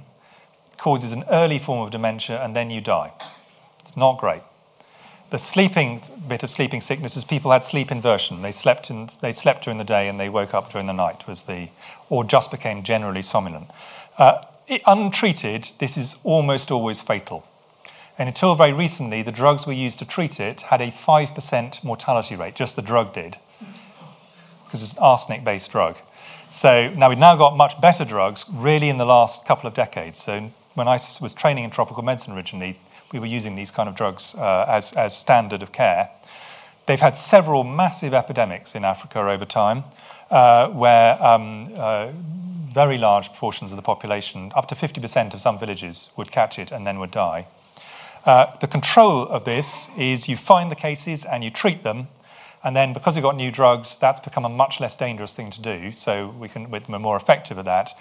causes an early form of dementia, and then you die. It's not great. The sleeping bit of sleeping sickness is people had sleep inversion. They slept, in, they slept during the day and they woke up during the night, was the, or just became generally somnolent. Uh, untreated, this is almost always fatal. And until very recently, the drugs we used to treat it had a 5% mortality rate, just the drug did, because it's an arsenic based drug. So now we've now got much better drugs, really, in the last couple of decades. So when I was training in tropical medicine originally, we were using these kind of drugs uh, as, as standard of care. They've had several massive epidemics in Africa over time, uh, where um, uh, very large portions of the population, up to 50% of some villages, would catch it and then would die. Uh, the control of this is you find the cases and you treat them, and then because we've got new drugs, that's become a much less dangerous thing to do. So we can, we're more effective at that.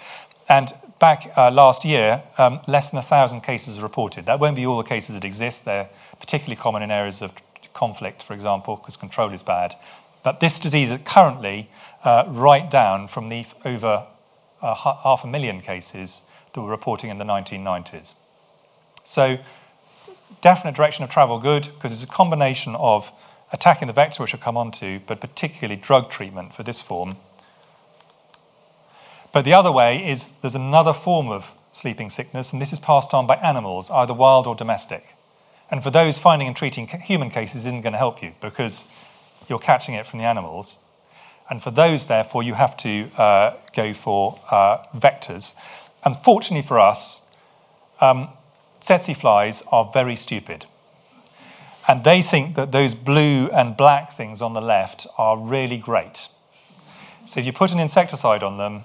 And back uh, last year, um, less than a thousand cases are reported. That won't be all the cases that exist. They're particularly common in areas of conflict, for example, because control is bad. But this disease is currently uh, right down from the over uh, half a million cases that we're reporting in the 1990s. So, definite direction of travel good because it's a combination of attacking the vector, which I'll come on to, but particularly drug treatment for this form. But the other way is there's another form of sleeping sickness, and this is passed on by animals, either wild or domestic. And for those finding and treating human cases isn't going to help you because you're catching it from the animals. And for those, therefore, you have to uh, go for uh, vectors. Unfortunately for us, um, tsetse flies are very stupid. And they think that those blue and black things on the left are really great. So if you put an insecticide on them,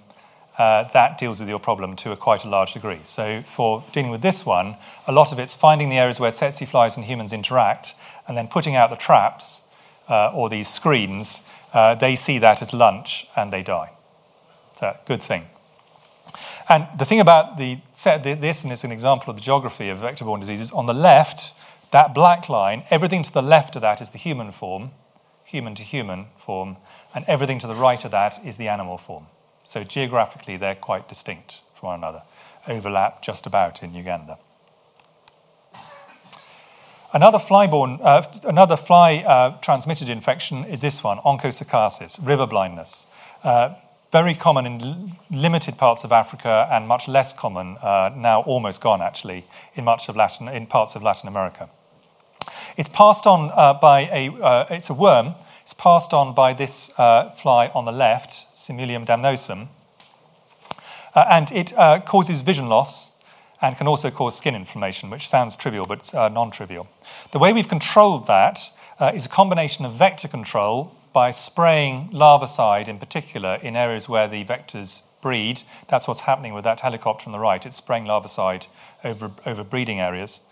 uh, that deals with your problem to a quite a large degree. So for dealing with this one, a lot of it's finding the areas where tsetse flies and humans interact, and then putting out the traps uh, or these screens. Uh, they see that as lunch and they die. So good thing. And the thing about the this, and it's an example of the geography of vector-borne diseases. On the left, that black line, everything to the left of that is the human form, human to human form, and everything to the right of that is the animal form. So geographically, they're quite distinct from one another, overlap just about in Uganda. Another fly-borne, uh, another fly uh, transmitted infection is this one, onchocerciasis, river blindness. Uh, very common in l- limited parts of Africa and much less common, uh, now almost gone actually, in much of Latin, in parts of Latin America. It's passed on uh, by a, uh, it's a worm, it's passed on by this fly on the left, Simulium damnosum. Uh, and it uh, causes vision loss and can also cause skin inflammation, which sounds trivial but uh, non trivial. The way we've controlled that uh, is a combination of vector control by spraying larvicide in particular in areas where the vectors breed. That's what's happening with that helicopter on the right. It's spraying larvicide over, over breeding areas.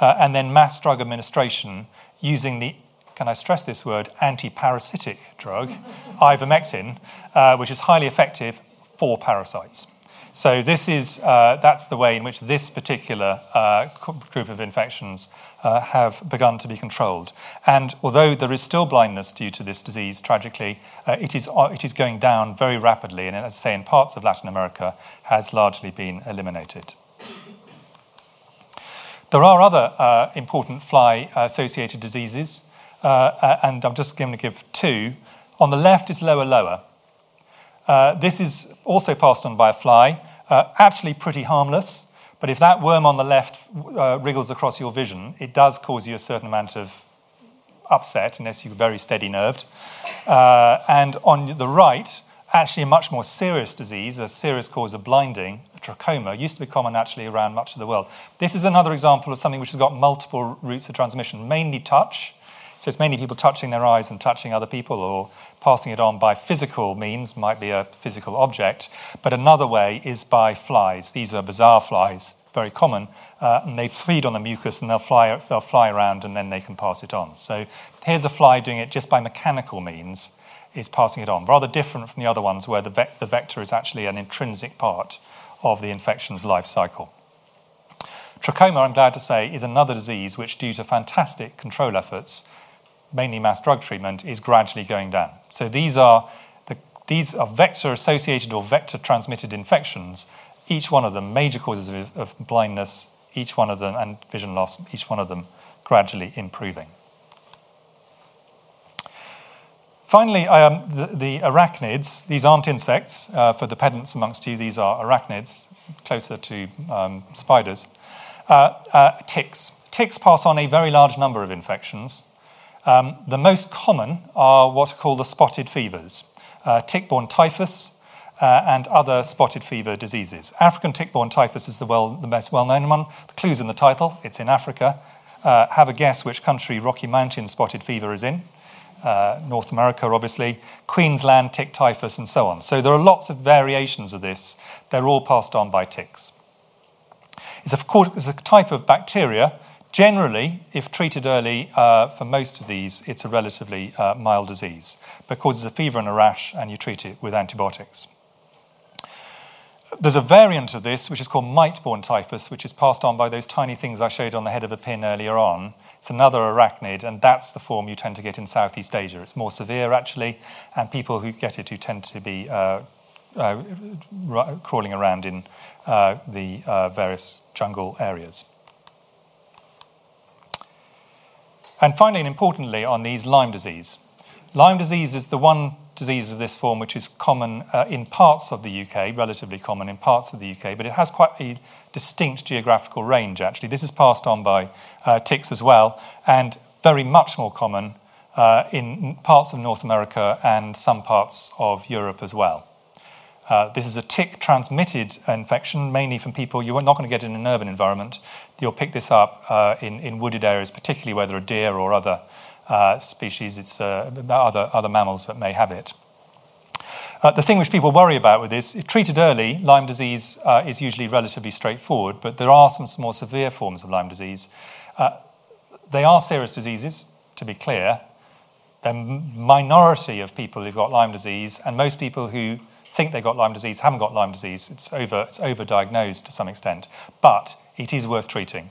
Uh, and then mass drug administration using the can I stress this word, anti-parasitic drug, ivermectin, uh, which is highly effective for parasites. So this is uh, that's the way in which this particular uh, group of infections uh, have begun to be controlled. And although there is still blindness due to this disease, tragically, uh, it is uh, it is going down very rapidly, and as I say, in parts of Latin America, has largely been eliminated. There are other important fly-associated diseases. Uh, and I'm just going to give two. On the left is Loa loa. Uh, this is also passed on by a fly, uh, actually pretty harmless, but if that worm on the left uh, wriggles across your vision, it does cause you a certain amount of upset unless you're very steady nerved. Uh, and on the right, actually a much more serious disease, a serious cause of blinding, trachoma, used to be common actually around much of the world. This is another example of something which has got multiple routes of transmission, mainly touch, so it's mainly people touching their eyes and touching other people or passing it on by physical means, might be a physical object. But another way is by flies. These are bazaar flies, very common, uh, and they feed on the mucus and they'll fly, they'll fly around and then they can pass it on. So here's a fly doing it just by mechanical means, is passing it on. Rather different from the other ones where the, ve- the vector is actually an intrinsic part of the infection's life cycle. Trachoma, I'm glad to say, is another disease which, due to fantastic control efforts, mainly mass drug treatment, is gradually going down. So these are, the, these are vector associated or vector transmitted infections, each one of them major causes of, of blindness, each one of them, and vision loss, each one of them gradually improving. Finally, um, the, the, arachnids, these aren't insects. Uh, for the pedants amongst you, these are arachnids, closer to um, spiders. Uh, uh, ticks. Ticks pass on a very large number of infections. Um, the most common are what are called the spotted fevers, uh, tick-borne typhus, uh, and other spotted fever diseases. African tick-borne typhus is the, well, the most well-known one. The clue's in the title. It's in Africa. Uh, have a guess which country Rocky Mountain spotted fever is in. uh, North America, obviously, Queensland, tick typhus, and so on. So there are lots of variations of this. They're all passed on by ticks. It's, of course, it's a type of bacteria. Generally, if treated early, uh, for most of these, it's a relatively uh, mild disease, but causes a fever and a rash, and you treat it with antibiotics. There's a variant of this, which is called mite-borne typhus, which is passed on by those tiny things I showed on the head of a pin earlier on. It's another arachnid, and that's the form you tend to get in Southeast Asia. It's more severe, actually, and people who get it who tend to be uh, uh, crawling around in uh, the uh, various jungle areas. And finally, and importantly, on these Lyme disease. Lyme disease is the one disease of this form, which is common uh, in parts of the UK, relatively common in parts of the UK, but it has quite a distinct geographical range, actually. This is passed on by uh, ticks as well, and very much more common uh, in parts of North America and some parts of Europe as well. Uh, this is a tick transmitted infection, mainly from people you're not going to get in an urban environment. You'll pick this up uh, in, in wooded areas, particularly where there are deer or other uh, species, it's uh, other, other mammals that may have it. Uh, the thing which people worry about with this, if treated early, Lyme disease uh, is usually relatively straightforward, but there are some more severe forms of Lyme disease. They are serious diseases, to be clear. The minority of people who've got Lyme disease, and most people who think they've got Lyme disease haven't got Lyme disease. It's over, it's overdiagnosed to some extent, but it is worth treating.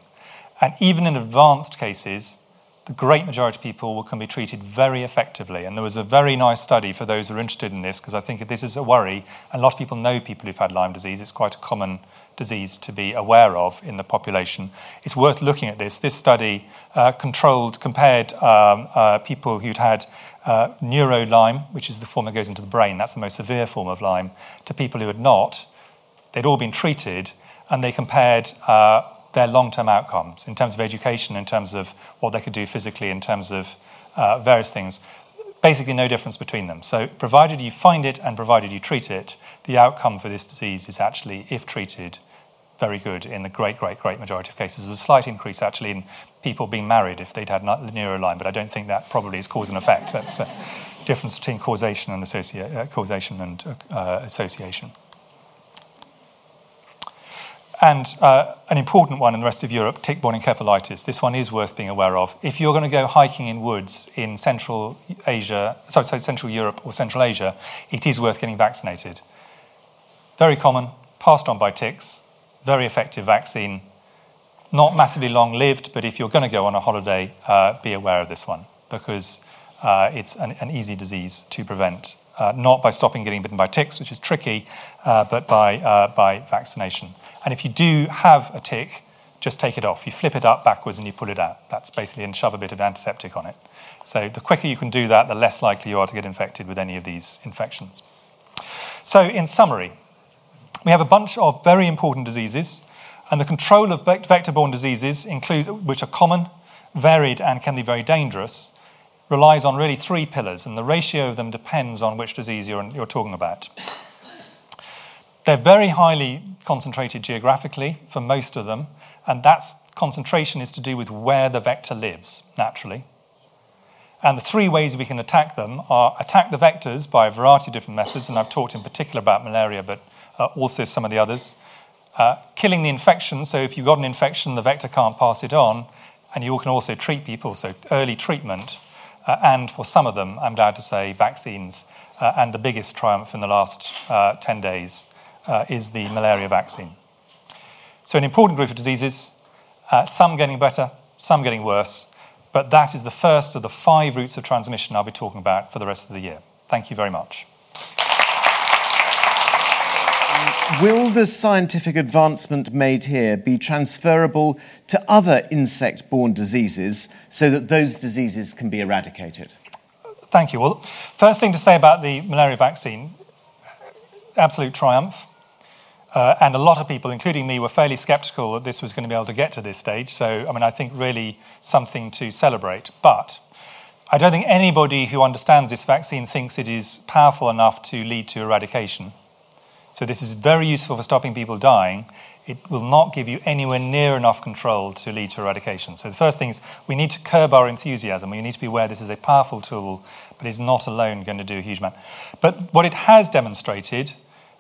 And even in advanced cases, the great majority of people can be treated very effectively. And there was a very nice study for those who are interested in this, because I think this is a worry. A lot of people know people who've had Lyme disease. It's quite a common disease to be aware of in the population. It's worth looking at this. This study uh, controlled, compared um, uh, people who'd had uh, neuro Lyme, which is the form that goes into the brain, that's the most severe form of Lyme, to people who had not. They'd all been treated, and they compared uh, their long term outcomes in terms of education, in terms of what they could do physically, in terms of uh, various things. Basically, no difference between them. So, provided you find it and provided you treat it, the outcome for this disease is actually, if treated, very good in the great, great, great majority of cases. There's a slight increase actually in people being married if they'd had neurolyme, but I don't think that probably is cause and effect. That's a difference between causation and, uh, causation and uh, association. And uh, an important one in the rest of Europe, tick-borne encephalitis. This one is worth being aware of. If you're going to go hiking in woods in Central Asia, sorry, so Central Europe or Central Asia, it is worth getting vaccinated. Very common, passed on by ticks, very effective vaccine. Not massively long-lived, but if you're going to go on a holiday, uh, be aware of this one because uh, it's an, an easy disease to prevent uh, not by stopping getting bitten by ticks, which is tricky, uh, but by, uh, by vaccination. And if you do have a tick, just take it off. You flip it up backwards and you pull it out. That's basically and shove a bit of antiseptic on it. So the quicker you can do that, the less likely you are to get infected with any of these infections. So, in summary, we have a bunch of very important diseases, and the control of vector borne diseases, which are common, varied, and can be very dangerous, relies on really three pillars, and the ratio of them depends on which disease you're, you're talking about. They're very highly concentrated geographically for most of them, and that concentration is to do with where the vector lives naturally. And the three ways we can attack them are attack the vectors by a variety of different methods, and I've talked in particular about malaria, but also some of the others. Uh, killing the infection, so if you've got an infection, the vector can't pass it on, and you can also treat people, so early treatment. Uh, and for some of them, I'm glad to say, vaccines. Uh, and the biggest triumph in the last uh, 10 days uh, is the malaria vaccine. So, an important group of diseases, uh, some getting better, some getting worse, but that is the first of the five routes of transmission I'll be talking about for the rest of the year. Thank you very much. Will the scientific advancement made here be transferable to other insect borne diseases so that those diseases can be eradicated? Thank you. Well, first thing to say about the malaria vaccine absolute triumph. Uh, and a lot of people, including me, were fairly skeptical that this was going to be able to get to this stage. So, I mean, I think really something to celebrate. But I don't think anybody who understands this vaccine thinks it is powerful enough to lead to eradication. So, this is very useful for stopping people dying. it will not give you anywhere near enough control to lead to eradication. So the first thing is we need to curb our enthusiasm. We need to be aware this is a powerful tool, but it's not alone going to do a huge amount. But what it has demonstrated,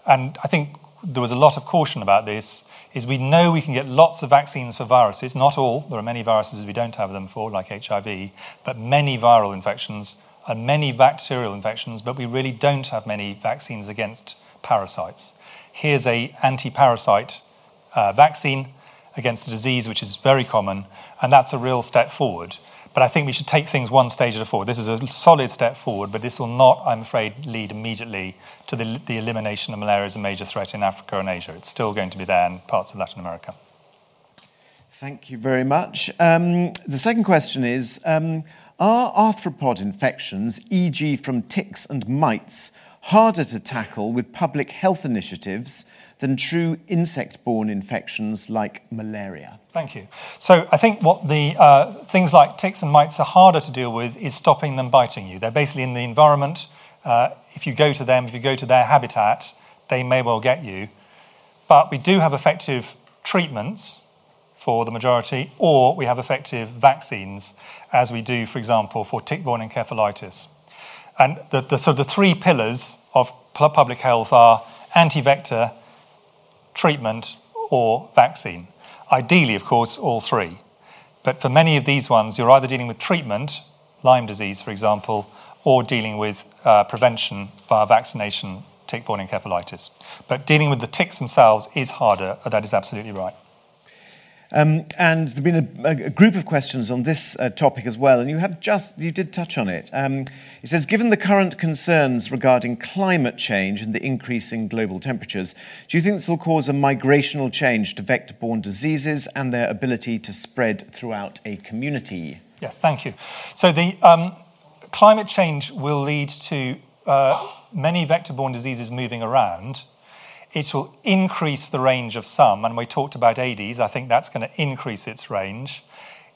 and I think there was a lot of caution about this, is we know we can get lots of vaccines for viruses. Not all. There are many viruses we don't have them for, like HIV, but many viral infections and many bacterial infections, but we really don't have many vaccines against parasites. Here's a anti-parasite uh, vaccine against a disease which is very common, and that's a real step forward. But I think we should take things one stage at a forward. This is a solid step forward, but this will not, I'm afraid, lead immediately to the, the elimination of malaria as a major threat in Africa and Asia. It's still going to be there in parts of Latin America. Thank you very much. Um, the second question is um, Are arthropod infections, e.g., from ticks and mites, harder to tackle with public health initiatives than true insect borne infections like malaria? Thank you. So I think what the uh, things like ticks and mites are harder to deal with is stopping them biting you. They're basically in the environment. Uh, if you go to them, if you go to their habitat, they may well get you. But we do have effective treatments for the majority, or we have effective vaccines, as we do, for example, for tick-borne encephalitis. And the, the, so the three pillars of public health are anti-vector, treatment, or vaccine. Ideally, of course, all three. But for many of these ones, you're either dealing with treatment, Lyme disease, for example, or dealing with uh, prevention via vaccination, tick-borne encephalitis. But dealing with the ticks themselves is harder. That is absolutely right. Um, and there've been a, a, group of questions on this uh, topic as well, and you have just you did touch on it. Um, it says, given the current concerns regarding climate change and the increase in global temperatures, do you think this will cause a migrational change to vector-borne diseases and their ability to spread throughout a community? Yes, thank you. So the um, climate change will lead to uh, many vector-borne diseases moving around it will increase the range of some, and we talked about Aedes, I think that's going to increase its range.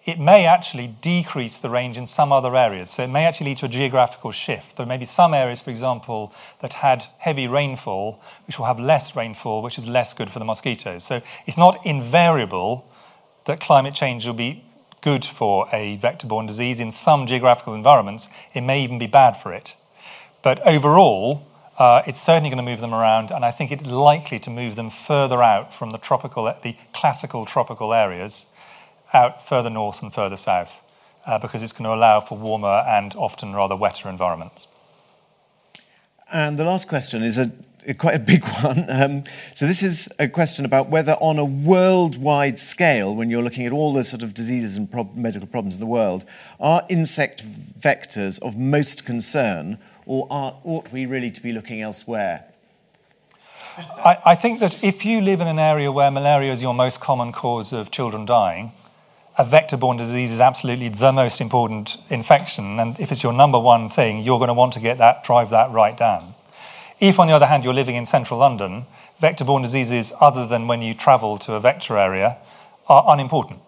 It may actually decrease the range in some other areas. So it may actually lead to a geographical shift. There may be some areas, for example, that had heavy rainfall, which will have less rainfall, which is less good for the mosquitoes. So it's not invariable that climate change will be good for a vector borne disease. In some geographical environments, it may even be bad for it. But overall, uh, it's certainly going to move them around, and I think it's likely to move them further out from the tropical, the classical tropical areas, out further north and further south, uh, because it's going to allow for warmer and often rather wetter environments. And the last question is a, a quite a big one. Um, so this is a question about whether, on a worldwide scale, when you're looking at all the sort of diseases and prob- medical problems in the world, are insect vectors of most concern? Or are, ought we really to be looking elsewhere? I, I, think that if you live in an area where malaria is your most common cause of children dying, a vector borne disease is absolutely the most important infection. And if it's your number one thing, you're going to want to get that, drive that right down. If, on the other hand, you're living in central London, vector borne diseases, other than when you travel to a vector area, are unimportant.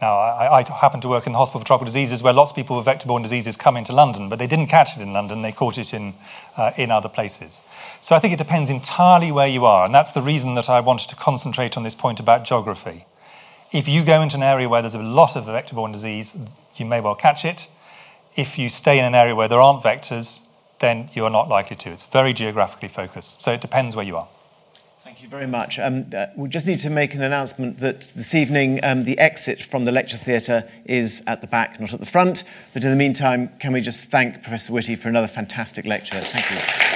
Now, I, I, happen to work in the Hospital for Tropical Diseases where lots of people with vector borne diseases come into London, but they didn't catch it in London, they caught it in, uh, in other places. So I think it depends entirely where you are, and that's the reason that I wanted to concentrate on this point about geography. If you go into an area where there's a lot of vector borne disease, you may well catch it. If you stay in an area where there aren't vectors, then you are not likely to. It's very geographically focused, so it depends where you are. You very much. Um, uh, we just need to make an announcement that this evening um, the exit from the lecture theatre is at the back, not at the front. But in the meantime, can we just thank Professor Whitty for another fantastic lecture? Thank you.